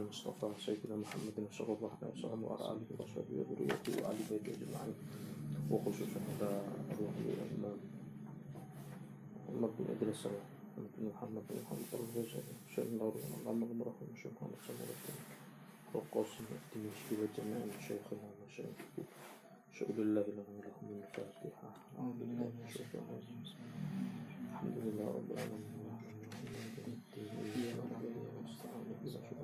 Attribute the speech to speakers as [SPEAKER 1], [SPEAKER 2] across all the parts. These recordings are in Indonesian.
[SPEAKER 1] المصطفى سيدنا محمد صلى الله عليه وسلم وعلى آله وصحبه وذريته وآل بيته أجمعين وخصوصا على أرواح الإمام محمد بن إدريس محمد بن محمد الغزالي شيخ محمد بن رحمه الشيخ محمد صلى الله عليه وسلم والقاسم الدمشقي وجميع مشايخنا ومشايخه شؤل الله لهم ولهم الفاتحة
[SPEAKER 2] أعوذ بالله من الشيطان
[SPEAKER 1] الحمد لله رب العالمين
[SPEAKER 2] المستقيم صراط الذين أنعمت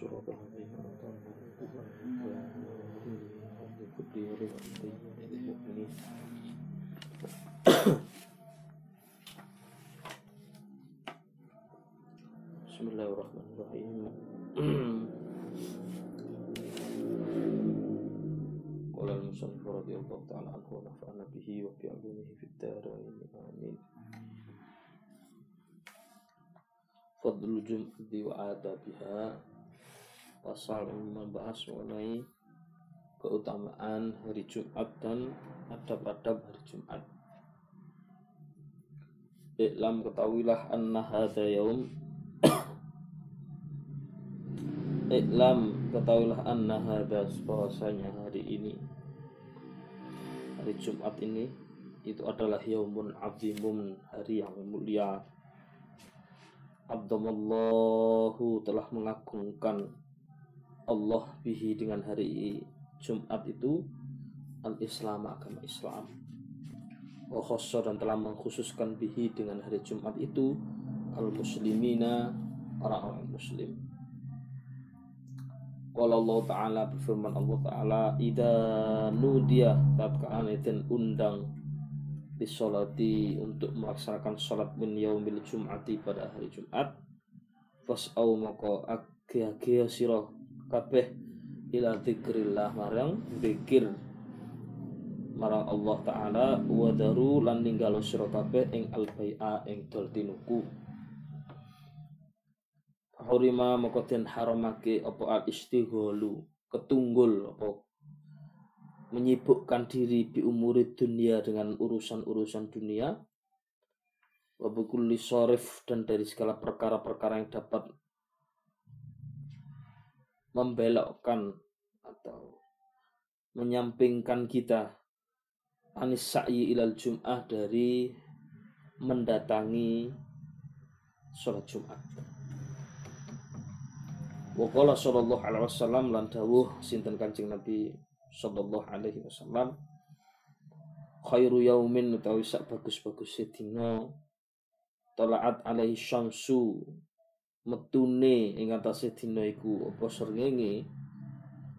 [SPEAKER 1] صراط الذين أنعمت عليهم بالكل وللمؤمنين وللمؤمنين بسم الله الرحمن الرحيم قال المصنف رضي الله تعالى عنه ونفعنا به وبعلومه في الدارين آمين Fadlul jum'di wa adabiha. Pasal yang membahas mengenai keutamaan hari Jumat dan adab-adab hari Jumat. Iklam ketahuilah anna hadha yaum. Iklam ketahuilah anna hadha sebahasanya hari ini. Hari Jumat ini itu adalah yaumun azimun hari yang mulia. Abdamallahu telah mengagungkan Allah bihi dengan hari Jumat itu al-Islam agama Islam. Wa khassa dan telah mengkhususkan bihi dengan hari Jumat itu al-muslimina orang-orang muslim. Qala Allah Ta'ala berfirman Allah Ta'ala Ida nudia tatkala undang disolati untuk melaksanakan sholat min yaumil jum'ati pada hari Jumat. Fas'au maka agya-agya sira kabeh ila dzikrillah marang zikir marang Allah taala wa daru lan ninggalo sira kabeh ing albai'a ing dol tinuku. Hurima maka den haramake apa al istighalu ketunggul apa menyibukkan diri di umuri dunia dengan urusan-urusan dunia wabukulli sorif dan dari segala perkara-perkara yang dapat membelokkan atau menyampingkan kita anis sa'i ilal jum'ah dari mendatangi sholat Jumat. Waqala sallallahu alaihi wasallam lan dawuh sinten Kanjeng Nabi sallallahu alaihi wasallam khairu yaumin utawi sak bagus-bagus dina talaat alaihi syamsu metune ing atase dina iku apa srengenge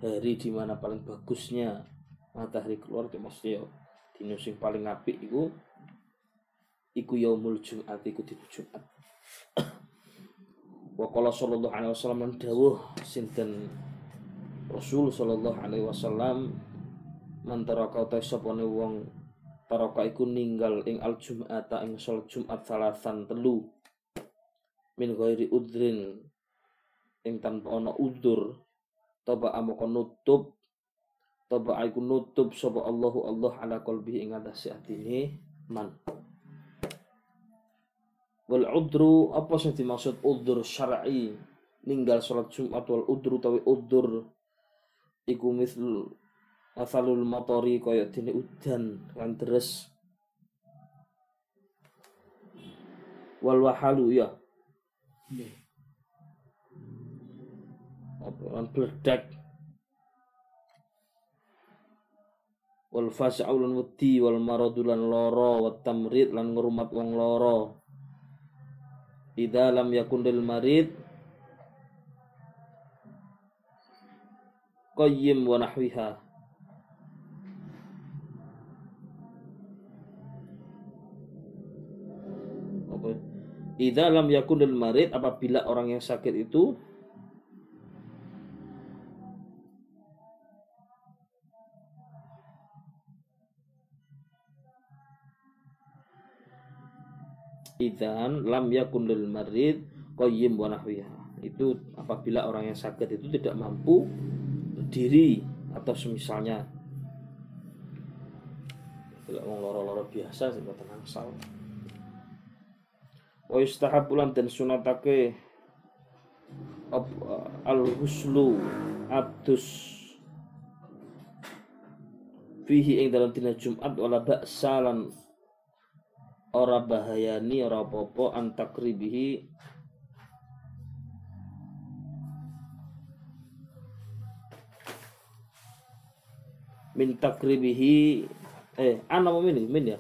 [SPEAKER 1] hari di mana paling bagusnya matahari keluar ke mesti yo sing paling apik iku iku yaumul jumat iku dina Jumat. Wa qala sallallahu alaihi wasallam dawuh sinten Rasul sallallahu alaihi wasallam mantaraka ta sapane wong taraka iku ninggal ing al jum'ata ing salat Jumat salasan telu. Min ghairi udrin ing tanpa ana udzur. Toba amoko nutup toba iku nutup sapa Allahu Allah ala qalbi ing atase atine man. Wal udru apa sing dimaksud udzur syar'i? Ninggal salat Jumat wal udru tawi udzur iku misl asalul motori kaya dene udan kan deres. Wal wahalu ya apa lan bledak. Wal fas'au lan wedi wal maradu lan lara wat tamrid lan ngrumat wong lara idza lam yakun lil marid qayyim wa nahwiha. Apa? Idza lam yakun lil marid apabila orang yang sakit itu idzan lam yakun lil marid qayyim wa nahwiha. Itu apabila orang yang sakit itu tidak mampu berdiri atau semisalnya. Tidak mau loro-loro biasa sih tenang sal. Wa yustahab ulan den sunatake al huslu atus fihi ing dalam dina Jumat wala ba'salan ora bahayani ora apa-apa antakribihi min takribihi eh ana apa min min ya?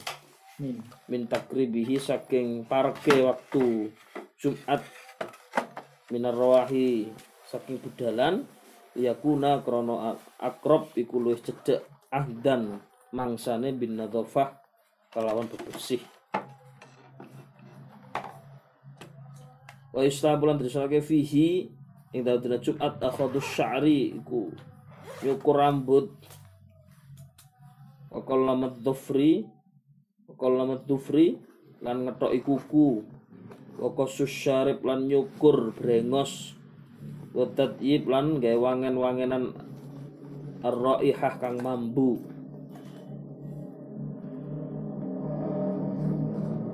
[SPEAKER 2] Min.
[SPEAKER 1] Min takribihi saking parke waktu Jumat. Minar rawahi saking budalan yakuna krono akrob iku luwih cedek ahdan mangsane bin nadhafah kalawan bebersih. Wa istabulan disalake fihi ing dalem Jumat akhadus sya'ri iku nyukur rambut wa qallamat dhufri wa qallamat dhufri lan ngetoki kuku wa qasus lan nyukur brengos. Wa tatyib lan gawe wangen-wangenan ar-raihah kang mambu.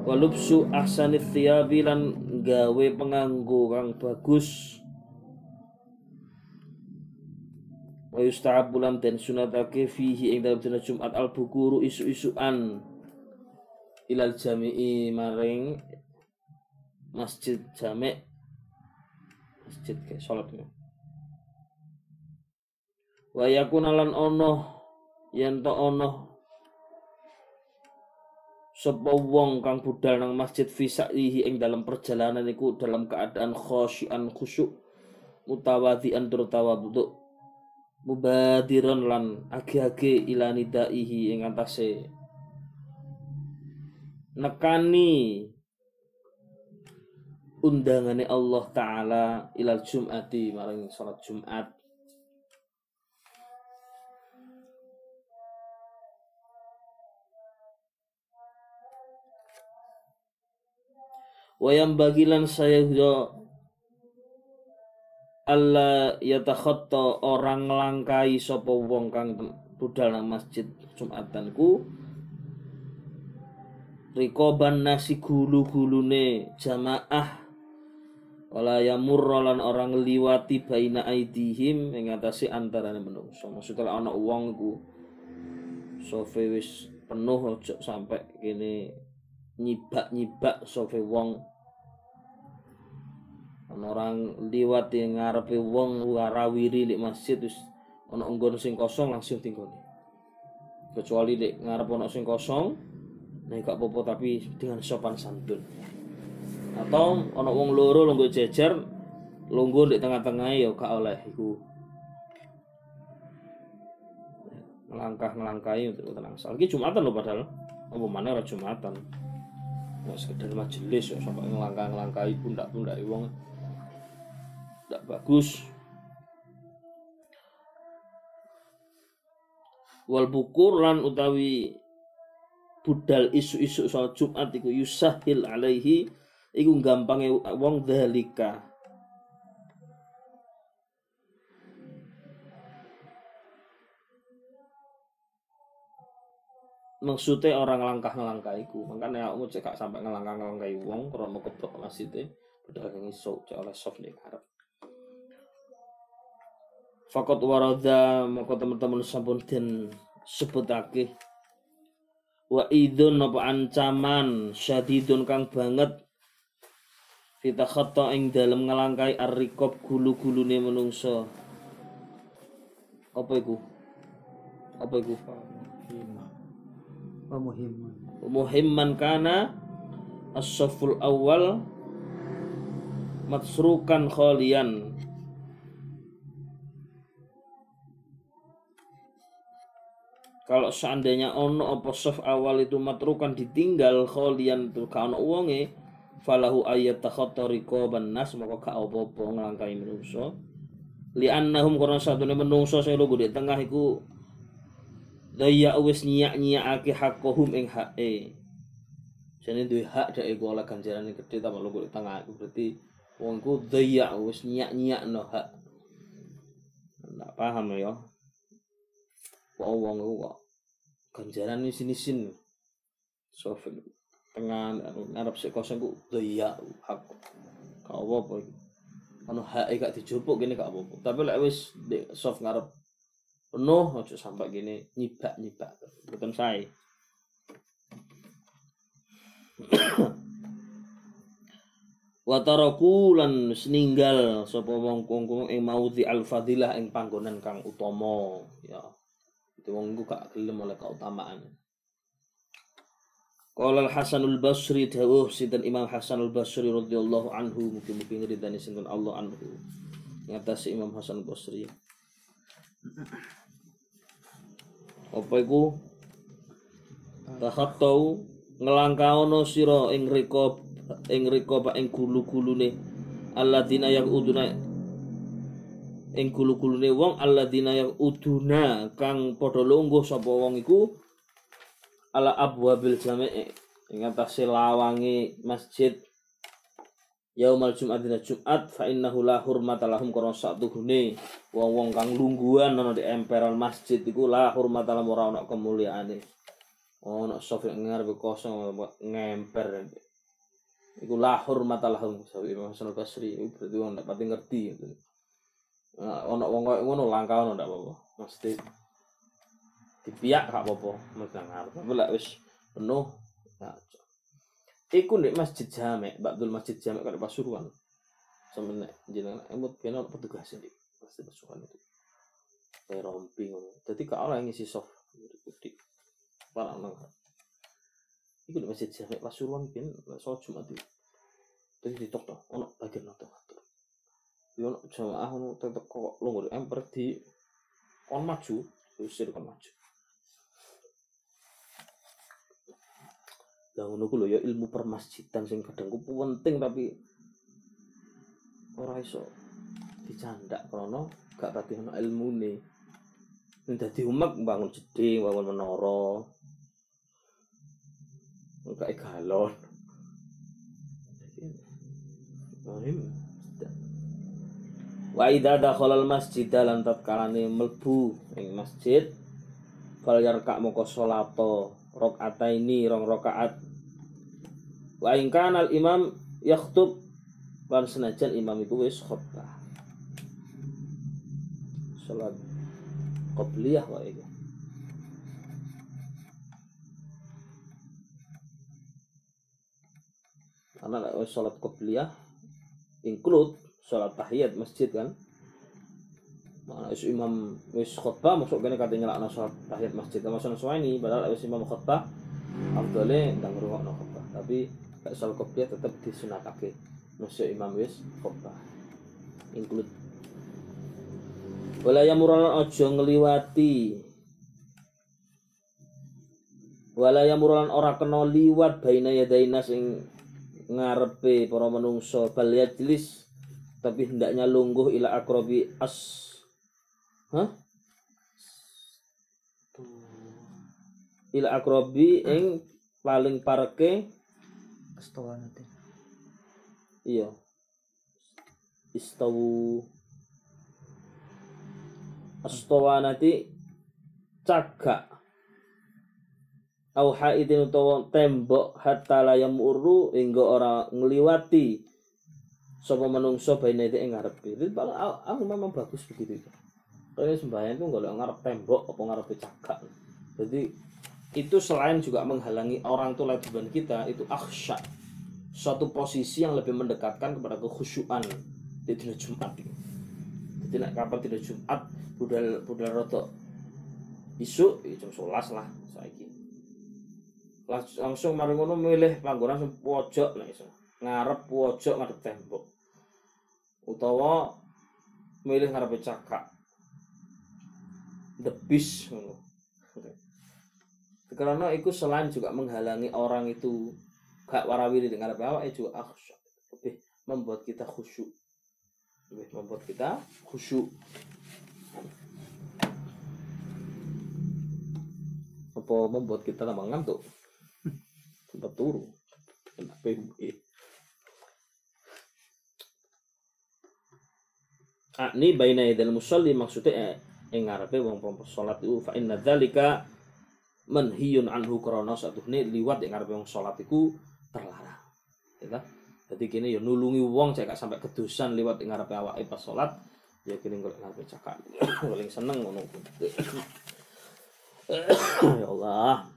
[SPEAKER 1] Walubsu ahsanit thiyabi lan gawe penganggo kang bagus wa yusta'ab bulan den sunatake fihi ing dalam dina Jumat al bukuru isu-isuan ilal jami'i maring masjid jami' masjid kayak salat ya. wa yakuna lan ono yen to ono sapa wong kang budal nang masjid fi sa'ihi ing dalam perjalanan iku dalam keadaan khosyian khusyuk mutawadhian tur tawadhu mubadiron lan agi-agi ila nidaihi ing antase nekani undangane Allah taala ilal jumati maring salat Jumat. Wayam bagilan saya Allah yatakhatta orang nglangkai sapa wong kang budal nang masjid Jumatan ku rikoban nasi gulu-gulune jamaah. Wala yamurra lan orang liwati baina aidihim ing atase antarane menungso. Maksudnya ana wong iku sofe wis penuh sampai kene nyibak-nyibak sofe wong ana orang liwat ngarepe wong warawiri di masjid wis ana nggon sing kosong langsung tinggoni. Kecuali dek ngarep ana sing kosong nah gak apa tapi dengan sopan santun. Atau ana wong loro lungguh jejer lungguh di tengah-tengah ya gak oleh iku. Ngelangkah ngelangkai untuk tenang lagi jumatan lo padahal. Apa mana ora jumatan. Nggak sekedar majelis ya sampai ngelangkah ngelangkai pundak pundak wong tidak bagus. Wal bukur lan utawi budal isu-isu soal Jumat iku yusahil alaihi iku gampange wong dalika maksudnya orang langkah ngelangkah iku. Makanya aku cekak sampai ngelangkah ngelangkah wong krono keblok masjid iso cek oleh soft nih harap Fakot warada maka teman-teman sampun den sebutake wa idun apa ancaman syadidun kang banget. Kita khata ing dalam ngelangkai arrikob gulu-gulune menungso. Apa iku? Apa iku?
[SPEAKER 2] Muhimman.
[SPEAKER 1] Muhimman kana as-saful awal matsrukan khalian kalau seandainya ono apa soft awal itu matrukan ditinggal kholian itu ka ono wonge falahu ayat takhatta riqaban nas maka ka apa-apa nglangkai menungso. Li annahum karena satune menungso lugu di tengah iku daya wis nyiak-nyiakake haqqahum ing hake. Jane duwe hak dak iku oleh ganjaran gede ta lugu di tengah iku. Berarti wong iku daya wis nyiak-nyiakno hak. Ndak paham ya wong iku kok. Ganjaran ini sini sin sofil. Tengah ngarep sik kosong ku iya hak kau apa apa ono hak e gak dijupuk gini gak apa-apa. Tapi lek wis soft ngarep penuh ojo sampai gini nyibak nyibak betul saya Wataraku lan seninggal sapa wong kongkong ing maudhi al fadilah ing panggonan kang utama. Ya itu wong iku gak gelem oleh keutamaan. Qala Al-Hasanul Basri dawuh sinten Imam Hasanul Basri radhiyallahu anhu mugi-mugi ngridani sinten Allah anhu. Ngatasi Imam Hasan Basri. Apa iku? Tahattau ngelangkaono sira ing rika ing rika pak ing gulu-gulune. Alladzina uduna ing gulu-gulune wong alladzina uduna kang padha lungguh sapa wong iku ala abwabil jami'i ing atase lawange masjid. Yaumal jumat dina jumat fa innahu la hurmata lahum karena satuhune wong-wong kang lungguhan ana di emperan masjid iku la hurmata lahum ora ana kemuliaane. Ana sofi ngarep kosong ngemper. Iku la hurmata lahum sawi Imam Hasan Basri berarti wong ndak pati ngerti ono wong koyo ngono langka ono ndak apa-apa. Mesti dipiak gak apa-apa. Megang ngarep tapi lek wis penuh nah, iku nek masjid jamek Abdul masjid jamek karo Pasuruan. Sampe nek jenengan emut ben ono petugas iki pasti Pasuruan itu. Kayak rompi ngono. Dadi gak ora ngisi soft. Putih para nang iku nek masjid jamek Pasuruan ben so Jumat itu. Dadi ditok to ono bagian noto yo ono jamaah ono tetep kok lungo emper di kon maju usir kon maju. Lah ngono ya ilmu permasjidan sing kadang ku penting tapi ora iso dicandak krana gak pati ono ilmune. Dadi umek bangun jeding bangun menara. Kayak galon Wa idza dakhala al masjid lan tatkalane mlebu ing masjid fal yarka moko salato ini rong rakaat. Wa in kana al imam yakhtub lan senajan imam itu wis khutbah. Salat qabliyah wa iki karena salat qabliyah include salat tahiyat masjid kan? Mana isu imam wis khutbah masuk kene kate nyelakno salat tahiyat masjid. Termasuk ini padahal wis imam khutbah afdale ndang ngrungokno khutbah. Tapi gak salat qobliyah tetep disunatake. Masuk imam wis khutbah. Include. Wala yamuran ojo ngliwati. Wala yamuran ora kena liwat baina yadaina sing ngarepe para menungso bal yajlis tapi hendaknya lungguh ila akrobi as Hah? Ila akrobi ing paling parke
[SPEAKER 2] Astawanati.
[SPEAKER 1] Iya. Istawu Astawanati cagak au haidin utawa tembok hatta la yamuru hingga ora ngliwati sapa menungso baine ing ngarepe. Itu aku memang bagus begitu itu. Kalau sembahyang itu nggak ngarep tembok apa ngarep cagak. Jadi itu selain juga menghalangi orang tuh depan kita itu akhsya suatu posisi yang lebih mendekatkan kepada kekhusyuan di tidak Jumat Jadi nak kapan tidak Jumat budal budal roto isu ya jam sebelas lah saiki. Langsung mari ngono milih panggonan pojok lah iso. Ngarep pojok ngarep tembok. Utawa milih ngarep cakak the beast. Karena itu selain juga menghalangi orang itu gak warawiri dengan apa itu juga akhsya. Lebih membuat kita khusyuk. Lebih membuat kita khusyuk. Apa membuat kita tambah ngantuk? Tempat turu. Kenapa ini baina idal musalli maksudnya eh, ing ngarepe wong pompo salat iku fa inna dzalika manhiyun anhu krana satuhne liwat ing ngarepe wong salat iku terlarang. Ya ta? Dadi kene ya nulungi wong cek sampai kedusan liwat ing ngarepe awake pas salat ya kene golek ngarepe cakak. Paling seneng ngono. ya Allah.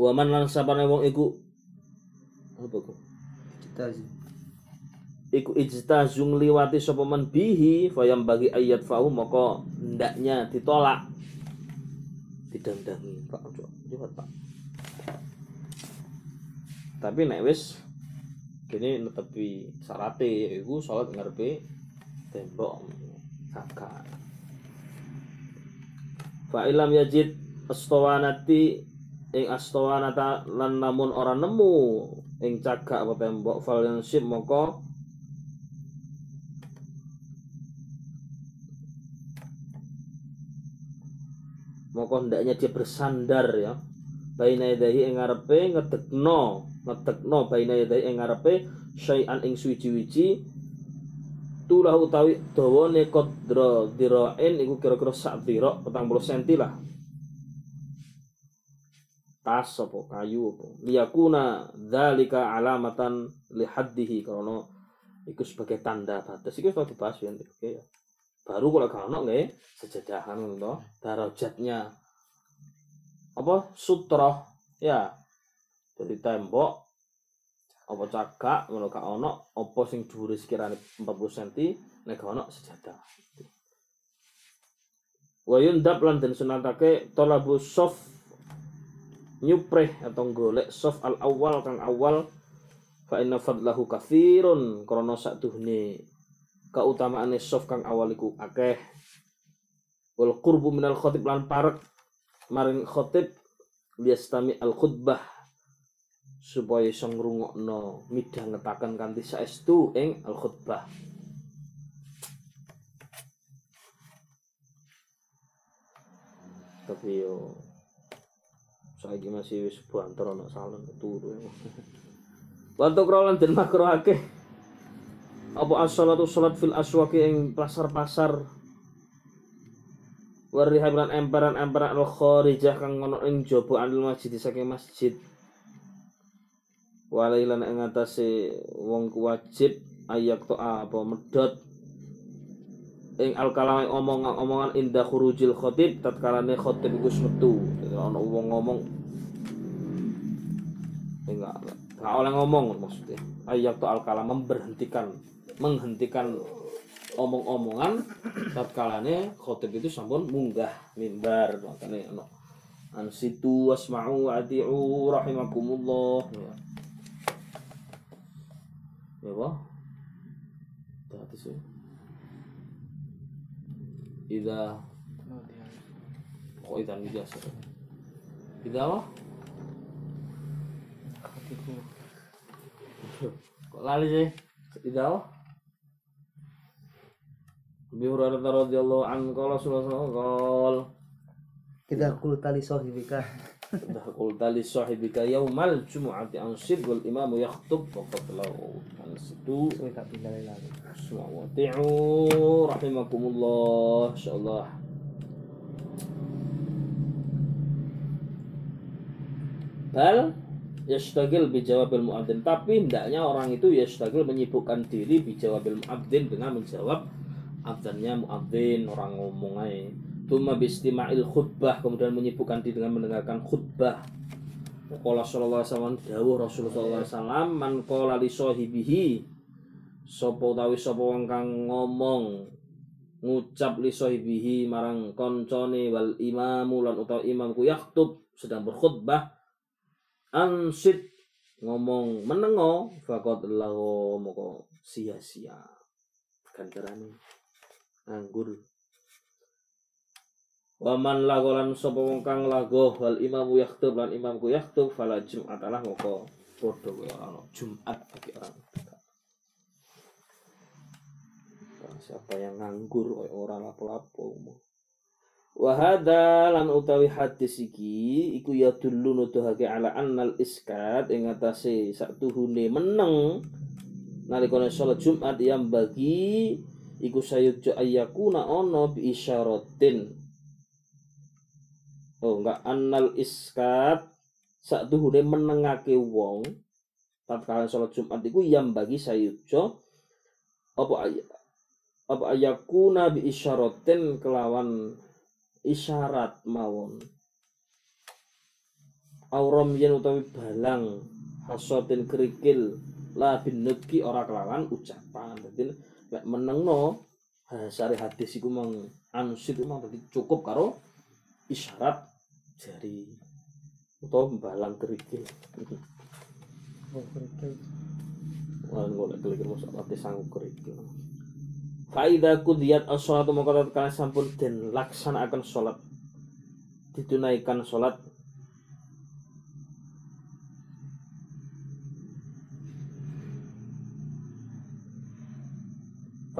[SPEAKER 1] Waman lan sapane wong iku apa kok?
[SPEAKER 2] Kita sih.
[SPEAKER 1] Iku ijtazung liwati sapa man bihi fayam bagi ayat fau maka ndaknya ditolak. Didandangi. Pak ojo liwat Pak. Tapi nek wis kene netepi syarate yaiku salat ngarepe tembok kakak fa ilam yajid astawanati ing astawanata lan namun ora nemu ing cagak apa tembok fal yansib maka maka hendaknya dia bersandar ya. Baina yadahi ing ngarepe ngedekno ngedekno baina yadahi ing ngarepe syai'an ing suwi-wiji tulah utawi dawane qadra dirain iku kira-kira sak dira 40 cm lah. Tas apa kayu apa. Liyakuna dzalika alamatan li haddihi karena iku sebagai tanda batas. Iku sudah dibahas ya. Baru kalau gak ono nggih sejadahan ngono darajatnya apa? Sutra ya. Jadi tembok. Apa cagak? Ngono gak ono. Apa sing dhuwure sekiranya 40 cm nek ono sejadah. Wa yundab lan den sunatake talabu sof nyupreh atau golek sof al awal kang awal fa inna fadlahu kathirun krana sakduhne kautamaane sof kang awal iku akeh. Wal qurbu minal khatib lan parek maring khatib liyastami al khutbah supaya iso ngrungokno midhangetaken kanthi saestu ing al khutbah tapi yo saiki masih wis banter ana salon turu Bantu krolan den makruhake apa as-salatu salat fil aswaqi ing pasar-pasar warihab lan emperan-emperan al kharijah kang ngono ing jaba anil masjid saking masjid. Walailan ing atase wong wajib ayak to apa medhot. Ing al kalam omongan-omongan indah khurujil khatib tatkalane khatib iku wis metu. Ana wong ngomong. Enggak enggak oleh ngomong maksudnya. Ayak to al kalam memberhentikan menghentikan omong-omongan tatkalane khotib itu sampun munggah mimbar makane ono ansitu wasma'u adi'u rahimakumullah. Ya. Ya apa? Hati sih Ida kok idan biasa Ida apa? Kok lali sih? Ida apa Abi Hurairah radhiyallahu anhu qala sallallahu
[SPEAKER 2] Kita kulta li sahibika.
[SPEAKER 1] Dah qulta li sahibika yaumal jumu'ati ansib wal imamu yakhutub faqad lahu ansitu. Semua wati'u rahimakumullah. Insyaallah. Bal yastagil bijawabil muadzin. Tapi hendaknya orang itu yastagil menyibukkan diri bijawabil muadzin dengan menjawab adzannya muadzin orang ngomong aja. Tuma bistima'il khutbah kemudian menyibukkan diri dengan mendengarkan khutbah. Qala sallallahu alaihi wasallam dawuh Rasulullah sallallahu alaihi wasallam man qala li sahibihi sapa utawi sapa wong kang ngomong ngucap li sahibihi marang koncone wal imamu lan utawi imamku yaktub sedang berkhutbah. Ansit ngomong menengo fakot lahu moko sia-sia. Ganjarane nganggur. Waman lagolan sapa wong kang lago wal imamu yaktub lan imamku yaktub fala jumat alah moko padha kowe ora Jumat bagi orang siapa yang nganggur kaya ora lapo-lapo Wahada lan utawi hadis iki iku ya dulu nuduhake ala annal iskat ing atase saktuhune meneng nalikane salat Jumat yang bagi iku sayujo ayyakuna ono bi isyaratin oh enggak. Annal iskat sak duhune menengake wong tatkala salat Jumat iku yang bagi sayujo apa apa ayakuna bi isyaratin kelawan isyarat mawon. Aurom yen utawi balang hasotin kerikil la bin nutki ora kelawan ucapan lek menengno sari hadis iku mang ansit iku mang dadi cukup karo isyarat jari utawa balang kerikil
[SPEAKER 2] Oh, kerikil.
[SPEAKER 1] Wah, golek kerikil mosok ate sanggup kerikil. Faida kudiyat as-sholatu maka tatkala sampun den laksanakan salat ditunaikan salat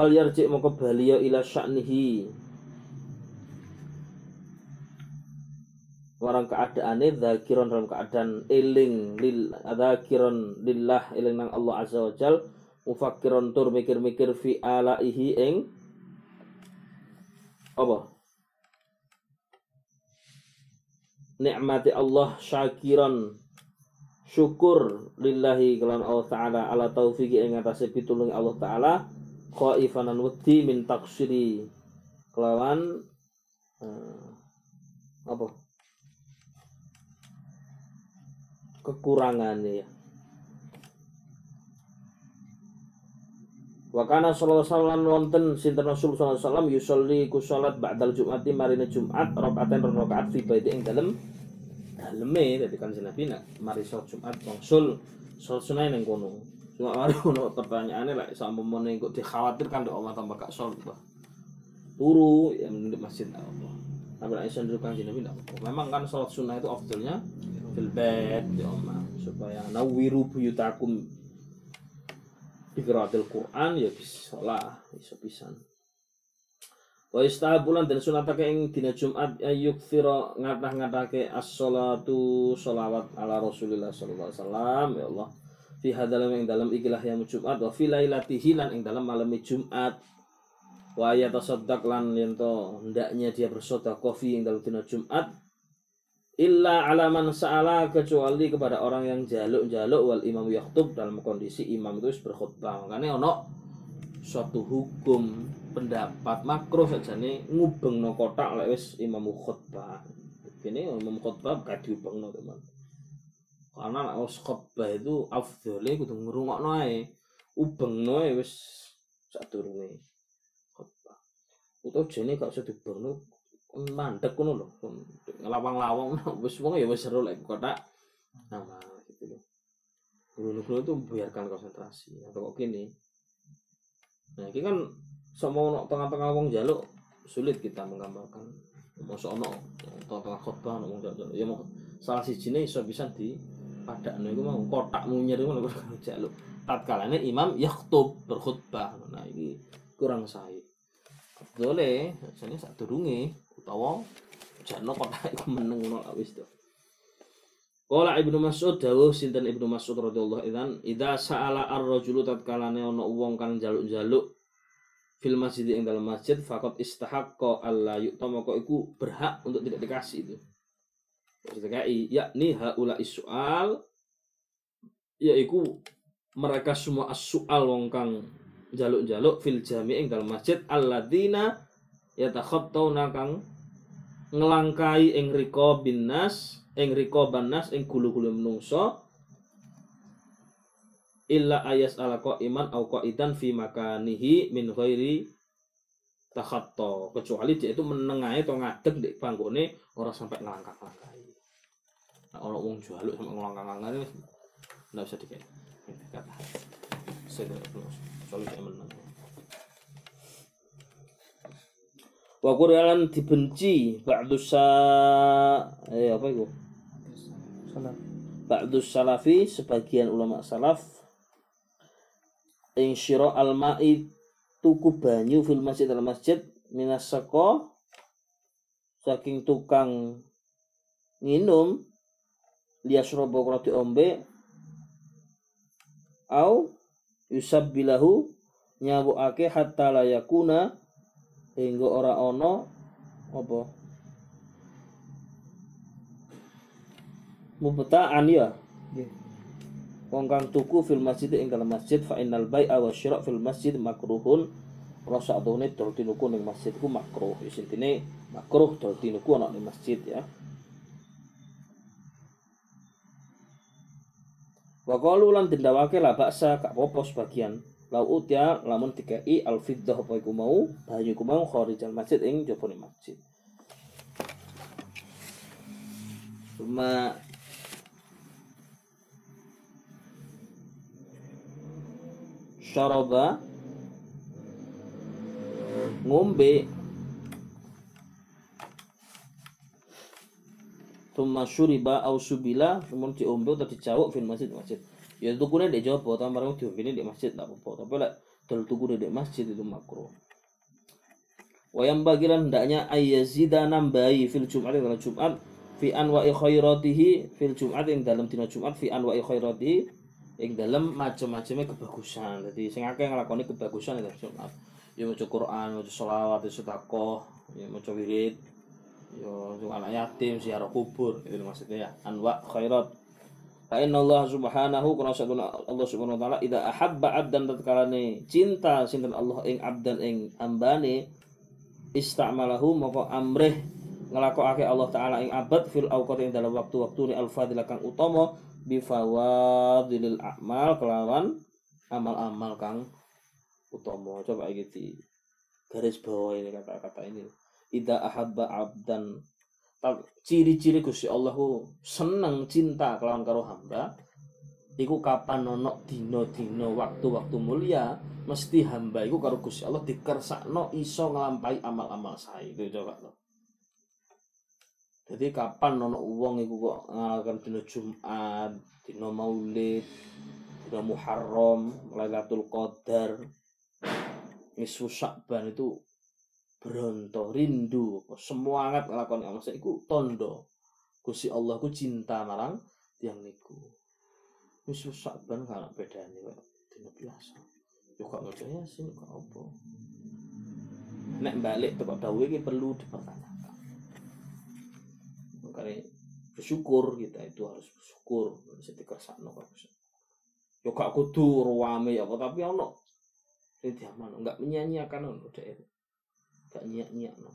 [SPEAKER 1] Fal yarji maka baliya ila sya'nihi. Warang keadaane zakiron dalam keadaan eling lil zakiron lillah eling nang Allah azza wa jal. Mufakiron tur mikir-mikir fi alaihi ing apa? Nikmati Allah syakiron. Syukur lillahi kelan Allah taala ala taufiki ing atase pitulung Allah taala khaifan lan wedi min taksiri kelawan eh, apa? Kekurangannya ya. Wa kana sallallahu alaihi wasallam wonten sinten Rasul sallallahu alaihi wasallam yusolli ku salat ba'dal Jum'ati marine Jumat rakaaten rakaat fi baiti ing dalem. Daleme dadi kan Nabi nak mari salat Jumat wangsul salat sunah ning kono. Cuma mari ono pertanyaane lek sampun kok dikhawatirkan dok Allah tambah salat bah. Turu yang di masjid Allah. Tapi lek iso kan Nabi ndak apa. Memang kan salat sunnah itu afdalnya fil bait di omah supaya nawiru buyutakum Biqiraatil Quran ya bisa lah, bisa pisan. Wa istahabulan dan sunatake ing dina Jumat ayuk fira ngatah-ngatake as-shalatu sholawat ala Rasulillah sallallahu alaihi wasallam ya Allah. Fi hadalam ing dalam ikilah yang Jumat wa fi lailatihi lan ing dalam malam Jumat. Wa yatasaddaq lan yen to hendaknya dia bersedekah fi ing dalam dina Jumat illa alaman sa'ala kecuali kepada orang yang jaluk-jaluk wal imam yaktub dalam kondisi imam itu berkhutbah. Makanya ono suatu hukum pendapat makruh saja nih ngubeng no kotak lek wis imam khutbah. Ini imam khutbah gak diubeng no teman karena nek wis khutbah itu afdhole kudu ngrungokno ae. Ubeng no wis sadurunge khutbah utawa jene gak usah diubeng mandek ngono lho. Ngelawang-lawang wis wong ya wis seru lek kotak nama gitu loh guru-guru itu membiarkan konsentrasi. Atau kok gini? Nah ini kan sama ono tengah-tengah wong jaluk sulit kita menggambarkan. Masa ono tengah-tengah khotbah ono wong jaluk ya mau salah si jenis bisa di pada itu mau kotak munyer itu mau jaluk tatkalanya imam yaktub berkhutbah. Nah ini kurang saya boleh jadi saat durunge utawa jano kotak iku meneng ngono wis to. Kala Ibnu Mas'ud dawuh sinten Ibnu Mas'ud radhiyallahu idzan idza sa'ala ar-rajulu tatkalane ana wong kang jaluk-jaluk fil masjid ing dalam masjid faqat istahaqqa alla yu'tama kok iku berhak untuk tidak dikasih itu. Maksudnya yakni haula soal yaiku mereka semua as-su'al wong kang jaluk-jaluk fil jami' ing dalam masjid alladzina yatakhattawna kang ngelangkai ing riko binas ing riko banas ing gulu-gulu menungso illa ayas ala iman au idan fi makanihi min ghairi takhatto kecuali dia itu menengahi atau ngadeg di panggone orang sampai ngelangkah-ngelangkai nah, orang wong jaluk sampai ngelangkah-ngelangkai ini nggak bisa dikait kata saya tidak perlu soalnya saya menang. Wa Qur'an dibenci ba'du sa eh apa itu?
[SPEAKER 2] Salat.
[SPEAKER 1] ba'du salafi sebagian ulama salaf. Ing syira al ma'i tuku banyu fil masjid dalam masjid minas sako saking tukang minum liyasrobo kalau ombe. Au yusabbilahu nyawukake hatta la yakuna hingga ora ana apa? Mubta'an ya?
[SPEAKER 2] Nggih.
[SPEAKER 1] wong kang tuku fil masjid ing dalam masjid fa innal bai'a wa syira' fil masjid makruhun. Rasa atune dol tinuku ning masjid ku makruh Wis intine makruh dol tinuku ana ning masjid ya Wa qalu lan dendawake la baksa gak apa sebagian. Lau utya lamun dikai al fiddah apa iku mau banyu iku mau masjid ing jabone masjid. Cuma syaraba ngombe Tuma syuriba au subila Kemudian diombe atau dicawuk fil masjid masjid. Ya tukune di jopo Tapi barang diombe di masjid tak apa-apa. Tapi lah Dol tukune di masjid itu makruh. Wayang bagiran hendaknya Ayyazida nambahi fil jum'at dalam jum'at Fi anwa'i khairatihi Fil jum'at yang dalam dina jum'at Fi anwa'i khairatihi Yang dalam macam-macamnya kebagusan. Jadi sing akeh ngelakoni kebagusan dalam jum'at. Ya maca Quran, maca sholawat, ya sedekah, ya maca wirid, yo anak yatim ziarah kubur itu maksudnya ya. Anwa khairat. Fa inna Allah subhanahu kana satuna Allah subhanahu wa taala idza ahabba abdan tatkalane cinta sinten Allah ing abdan ing ambane istamalahu maka amrih ngelakokake Allah taala ing abad fil awqat ing dalam waktu-waktu ni al fadilah kang utama bi fawadilil a'mal kelawan amal-amal kang utama. Coba iki garis bawah ini kata-kata ini ida ahabba abdan. Ciri-ciri Gusti Allah ku seneng cinta kelawan karo hamba. Iku kapan ono dina-dina waktu-waktu mulia mesti hamba iku karo Gusti Allah dikersakno iso nglampahi amal-amal sae. Itu coba lo jadi kapan ono wong iku kok ngalakan dina Jumat dina Maulid dina Muharram Lailatul Qadar nisfu Sya'ban itu beronto rindu semangat nglakoni amal saya iku tondo. Gusti Allah ku cinta marang tiang niku. Wis saban kan bedane kok dina biasa. Yo gak maca yasin kok apa. Nek balik teko dawuh iki perlu dipertanyakan. Makanya bersyukur kita itu harus bersyukur bisa dikersakno kok yo gak kudu ruame apa tapi ono sing diaman enggak menyanyiakan ono dek gak nyiak-nyiak no.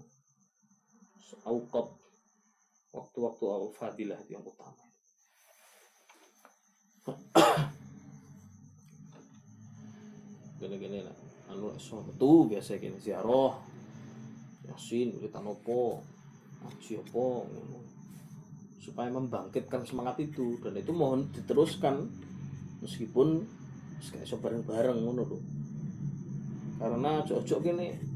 [SPEAKER 1] Auqat waktu-waktu fadilah itu yang utama. Gini-gini lah. Anu metu biasa gini ziarah. Yasin uritan opo. Ngaji opo ngono. Supaya membangkitkan semangat itu dan itu mohon diteruskan meskipun iso bareng-bareng ngono. Karena cocok gini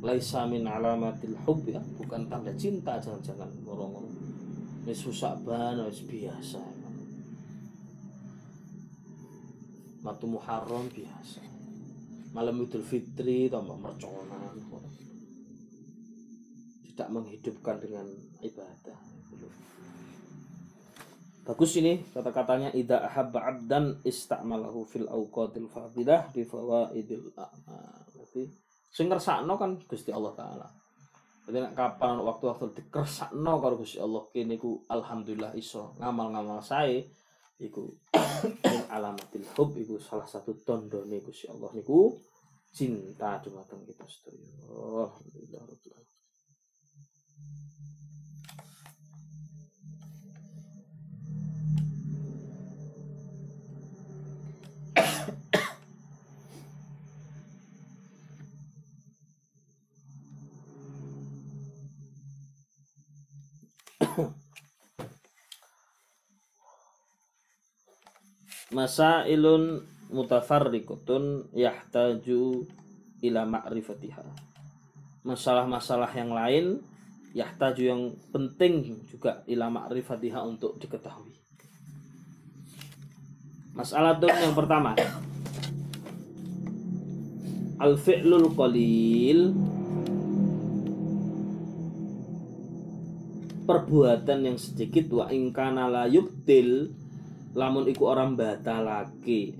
[SPEAKER 1] laisa min alamatil hub ya bukan tanda cinta jangan-jangan ngorong wis susah banget biasa. Matu Muharram biasa. Malam Idul Fitri tambah merconan tidak menghidupkan dengan ibadah. Bagus ini kata-katanya ida ahabba abdan istamalahu fil awqatil fadilah bi fawaidil a'mal sing ngersakno kan Gusti Allah taala. Berarti nek kapan waktu-waktu dikersakno karo Gusti Allah kene iku alhamdulillah iso ngamal-ngamal sae iku alamatil hub iku salah satu tandane Gusti Allah niku cinta dumateng kita sedaya. Alhamdulillah masailun mutafarriqatun yahtaju ila ma'rifatiha. Masalah-masalah yang lain yahtaju yang penting juga ila ma'rifatiha untuk diketahui. Masalah tuh yang pertama. Al-fi'lul qalil perbuatan yang sedikit wa ingkana la yubtil lamun iku orang batalake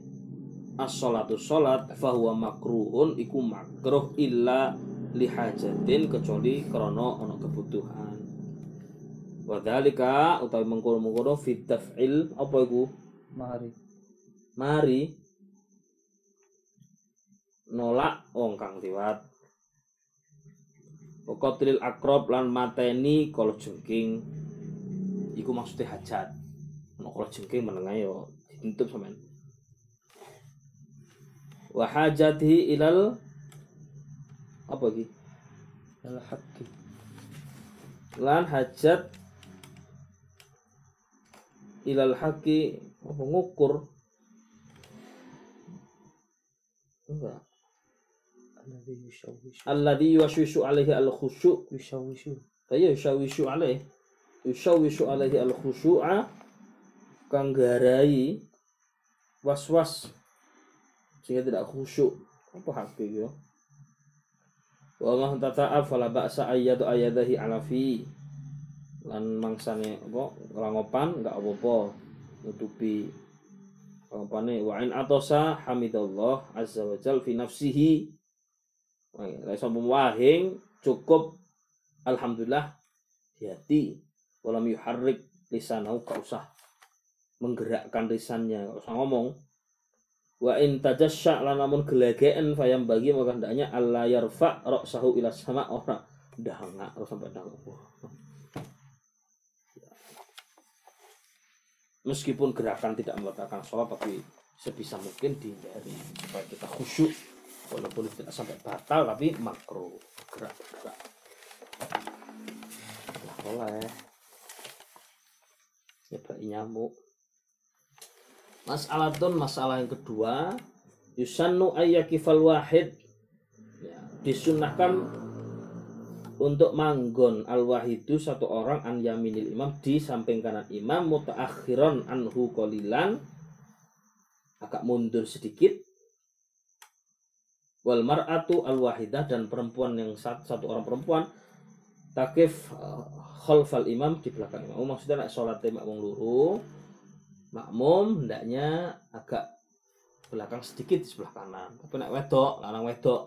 [SPEAKER 1] as-sholatu sholat fahuwa makruhun iku makruh illa lihajatin kecuali krono ono kebutuhan. Wadhalika utawi mengkono-mengkono fit taf'il apa iku?
[SPEAKER 2] Mari.
[SPEAKER 1] mari. Nolak wong kang liwat Wakotril akrob lan mateni kala jengking. Iku maksudnya hajat. Ono kala jengking menengah yo ditutup sampean. Wa hajatihi ilal apa iki?
[SPEAKER 2] Al haqqi.
[SPEAKER 1] lan hajat ilal haqi apa ngukur. Enggak
[SPEAKER 2] Alladhi yushawishu.
[SPEAKER 1] alladhi yuwaswisu alaihi al khusyu
[SPEAKER 2] Yushawishu.
[SPEAKER 1] kaya yushawishu alaihi yushawishu alaihi al khusyu'a kang garai was-was. Sehingga tidak khusyuk. Apa haqi yo? Wa ma tata'af fala ba'sa ayyadu ayyadahi ala fi. Lan mangsane apa langopan enggak apa-apa. Nutupi langopane wa in atosa hamidallah azza wa jal fi nafsihi Lek wahing cukup alhamdulillah di hati. Walam yuharrik lisanahu gak usah menggerakkan lisannya gak usah ngomong. Wa in tajasya lan namun gelegeen fayam bagi maka hendaknya Allah yarfa ra'sahu ila sama ora. Dahanga harus sampai dahanga meskipun gerakan tidak membatalkan sholat tapi sebisa mungkin dihindari supaya kita khusyuk walaupun tidak sampai batal tapi makro gerak gerak. Nah, boleh ya nyamuk. Mas'alatun masalah yang kedua Yusannu ayyakifal wahid ya, Disunahkan Untuk manggon Al-wahidu satu orang An yaminil imam di samping kanan imam Mutaakhiran anhu kolilan Agak mundur sedikit Wal mar'atu al-wahidah Dan perempuan yang satu, satu orang perempuan Takif uh, khalfal imam di belakang imam. Oh, Maksudnya nak sholatnya makmum luru makmum hendaknya agak belakang sedikit di sebelah kanan. Tapi nak wedok lanang wedok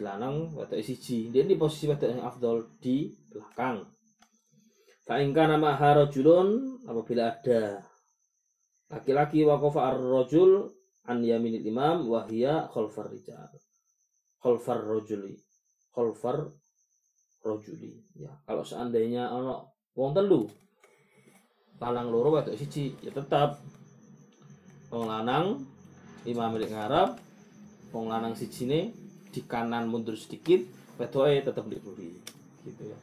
[SPEAKER 1] lanang wedok siji. Dia di posisi wedok yang afdol di belakang. Fa'inka nama harajulun apabila ada laki-laki wakofa ar-rajul an yaminil imam wahia khalfar rijal. Khalfar rajuli khalfar rajuli ya kalau seandainya ono wong telu lanang loro wedok siji ya tetap. Wong lanang imam milik ngarep. Wong lanang siji ne di kanan mundur sedikit wedoke tetap di kiri gitu ya.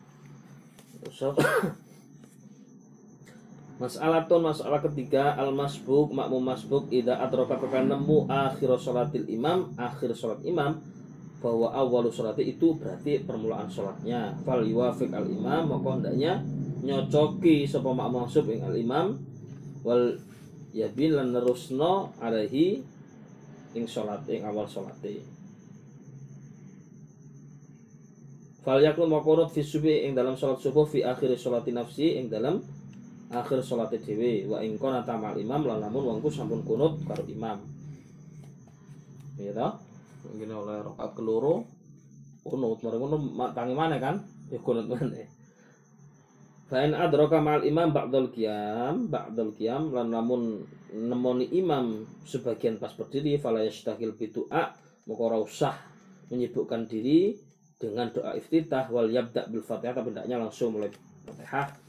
[SPEAKER 1] Terus Masalatun masalah ketiga al masbuk makmum masbuk ida atroka kekan nemu akhir sholatil imam akhir sholat imam bahwa awal sholatnya itu berarti permulaan sholatnya. Fal yuwafiq al imam maka hendaknya nyocoki sapa makmum masuk ing al imam wal yabin lan nerusno alaihi ing salat ing awal salate fal yakun maqurut fi subuh ing dalam salat subuh fi akhir salati nafsi ing dalam akhir salate dhewe wa ing kana tamal imam lan lamun wongku sampun kunut karo imam. Ya toh? Mungkin oleh rakaat keloro kunut. Mari ngono tangi mana kan? Ya kunut mana? Fa'in adraka ma'al imam ba'dal qiyam, ba'dal qiyam lan lamun nemoni imam sebagian pas berdiri fala yastahil bidu'a maka ora usah menyibukkan diri dengan doa iftitah wal yabda bil Fatihah tapi hendaknya langsung mulai Fatihah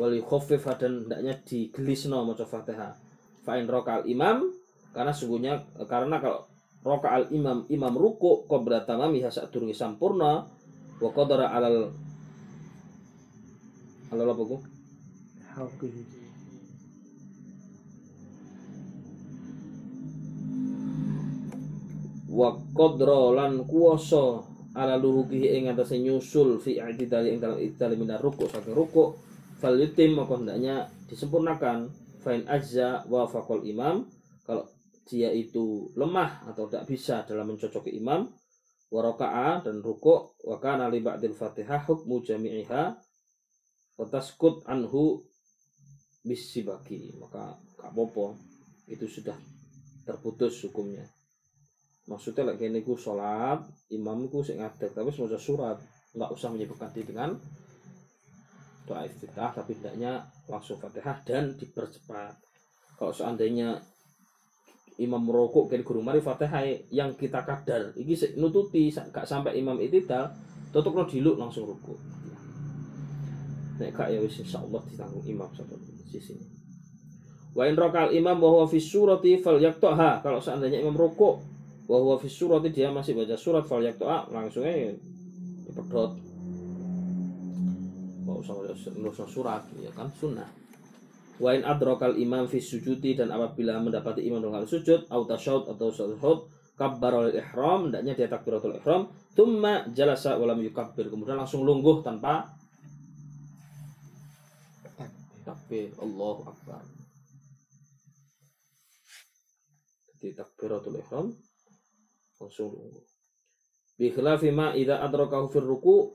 [SPEAKER 1] wal yukhaffif dan hendaknya digelisno maca Fatihah. Fa'in raka al imam karena sungguhnya karena kalau roka al imam imam ruku qabla tamamiha sadurunge sampurna wa qadara alal alal apa ku? Wa qadra lan kuwasa ala luhukihi ing atase nyusul fi i'tidali ing dalam i'tidali minar ruku saking ruku fal maka hendaknya disempurnakan. Fain ajza wa faqal imam. Kalau dia itu lemah atau tidak bisa dalam mencocoki imam wa raka'a dan ruku wa kana li ba'dil fatihah hukmu jami'iha wa taskut anhu bisibaki. Maka gak apa itu sudah terputus hukumnya. Maksudnya lagi ini ku sholat imam ku sing ngadeg tapi semua surat nggak usah menyebutkan diri dengan doa iftitah tapi hendaknya langsung fatihah dan dipercepat kalau seandainya imam merokok dari guru mari fatihah yang kita kadar ini nututi gak sampai imam itidal tutup no diluk langsung rukuk nek gak ya wis insyaallah ditanggung imam satu sisi Wa in rokal imam bahwa fi surati fal yaktoha. Kalau seandainya imam rokok bahwa fi surati dia masih baca surat fal yaktoha langsung aja dipedot. Usah usah surat ya kan sunnah. Wa in adrokal imam fi sujudi dan apabila mendapati imam dalam sujud atau tasyahud atau sujud kabbarul ihram hendaknya dia takbiratul ihram thumma jalasa walam yukabbir kemudian langsung lungguh tanpa takbir Allahu akbar di takbiratul ihram langsung lungguh. Bi khilafi ma idza adrakahu fir ruku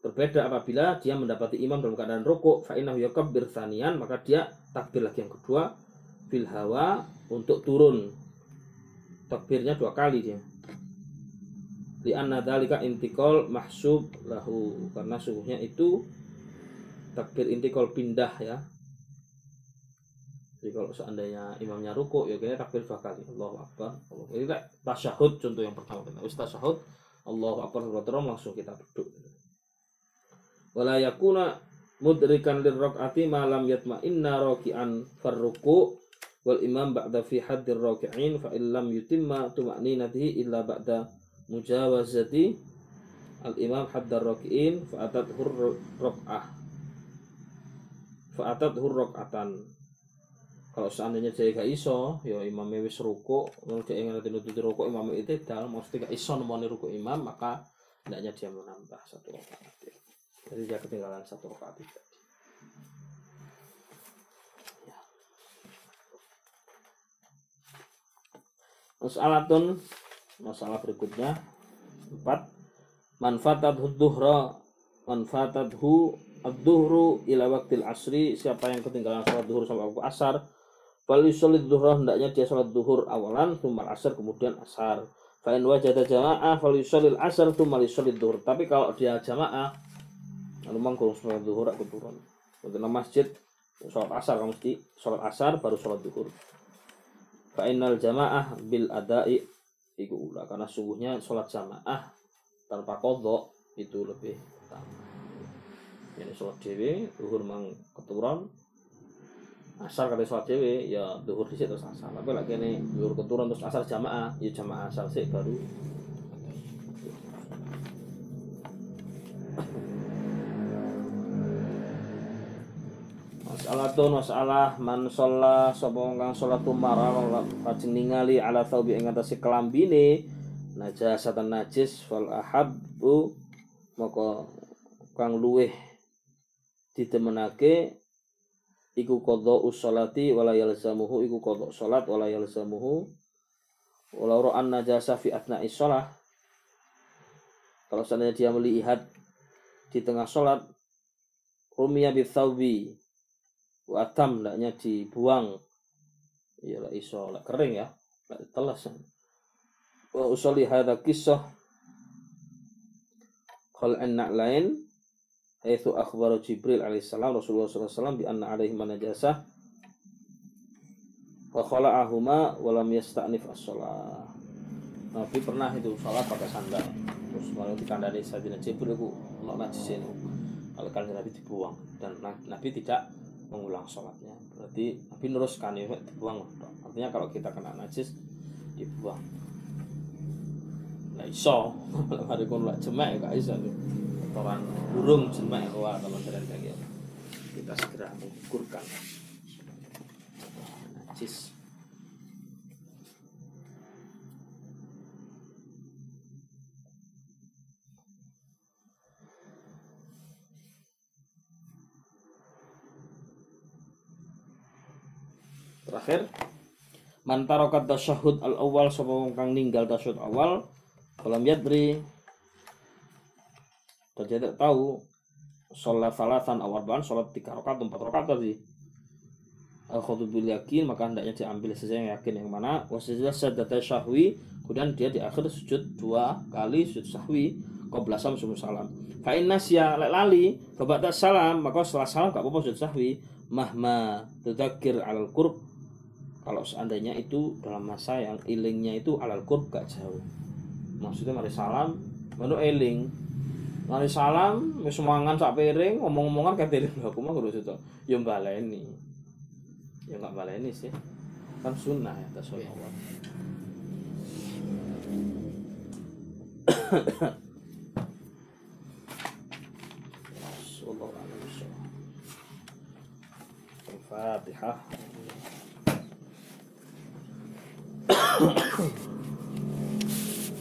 [SPEAKER 1] berbeda apabila dia mendapati imam dalam keadaan ruku fa innahu yakabbir tsaniyan maka dia takbir lagi yang kedua fil hawa untuk turun. Takbirnya dua kali dia. Li anna dzalika intiqal mahsub lahu. Karena sungguhnya itu takbir intikal pindah ya. Jadi kalau seandainya imamnya ruku ya kayaknya takbir dua kali. Allahu Akbar Allah ini kayak tasyahud contoh yang pertama. Kita wis tasyahud Allahu Akbar langsung kita duduk wala yakuna mudrikan lirrakaati ma lam yatma'inna raki'an farruku wal imam ba'da fi haddir raki'in fa illam yutimma tuma'ninatihi illa ba'da mujawazati. Al imam haddar raki'in fa hur rak'ah fa hur rak'atan kalau seandainya dia gak iso ya imamnya wis ruku. Lalu dia ingin nanti nututi ruku imam itu dal maksudnya gak iso nemoni ruku imam maka hendaknya dia menambah satu rakaat jadi dia ketinggalan satu rakaat itu Ya. Masalatun masalah berikutnya empat manfaatadhu duhra manfaatadhu ad-duhru ila waktil asri siapa yang ketinggalan sholat duhur sampai waktu asar Fal yusolid duhur hendaknya dia sholat duhur awalan, tumal asar kemudian asar. Fa in wajada jamaah fal yusolil asar tumal yusolid duhur. Tapi kalau dia jamaah, lalu mangkul sholat duhur aku turun. Untuk masjid sholat asar kamu mesti sholat asar baru sholat duhur. Fa innal jamaah bil adai iku ula karena sungguhnya sholat jamaah tanpa kodok itu lebih utama. Ini sholat dewi, duhur mang keturun, asar kali sholat dewe ya duhur di terus asar tapi lagi ini duhur keturun terus asar jamaah ya jamaah asar sih baru masalah tuh masalah man sholat sapa kang sholat tumara lajeng ningali ala thawbi ing atase kelambine najasatan najis fal ahabbu maka kang luweh ditemenake iku qadha usholati wala yalzamuhu iku qadha salat wala yalzamuhu. Wala ra'an najasa fi atna'i shalah kalau seandainya dia melihat di tengah sholat bi thawbi wa atam hendaknya dibuang ya lah iso lah kering ya lah telas wa usolli hadha kisah qal an lain Haitsu akhbara Jibril alaihissalam Rasulullah SAW bi anna alaihi najasah wa khala'ahuma wa lam yasta'nif as-shalah. Nabi pernah itu sholat pakai sandal. Terus kalau dikandani Sayyidina Jibril itu ono najis itu. Kalau kan Nabi dibuang dan Nabi tidak mengulang sholatnya. Berarti Nabi neruskan ya dibuang. Artinya kalau kita kena najis dibuang. Nah iso, hari kon lak jemek gak iso kotoran burung jemek keluar teman teman kayak. Kita segera mengukurkan najis. Terakhir, man tarokat tasyahud al awal sapa wong kang ninggal tasyahud awal falam yadri tidak tahu sholat salatan awal bahan sholat tiga rakaat empat rakaat tadi. Al bil yakin maka hendaknya diambil sesuai yang yakin yang mana. Wasajdah sadata syahwi kemudian dia di akhir sujud dua kali sujud sahwi qabla salam sebelum salam. Fa inna siya lali fa salam maka setelah salam gak apa-apa sujud sahwi. Mahma tudzakir alal qurb kalau seandainya itu dalam masa yang ilingnya itu alal qurb gak jauh. Maksudnya mari salam baru eling. Mari salam wis mangan sak piring ngomong-ngomongan kayak eling aku mah kudu itu ya baleni ya nggak baleni sih. Kan sunnah ya tasawuf alaihi wasallam. Al-Fatihah. @웃음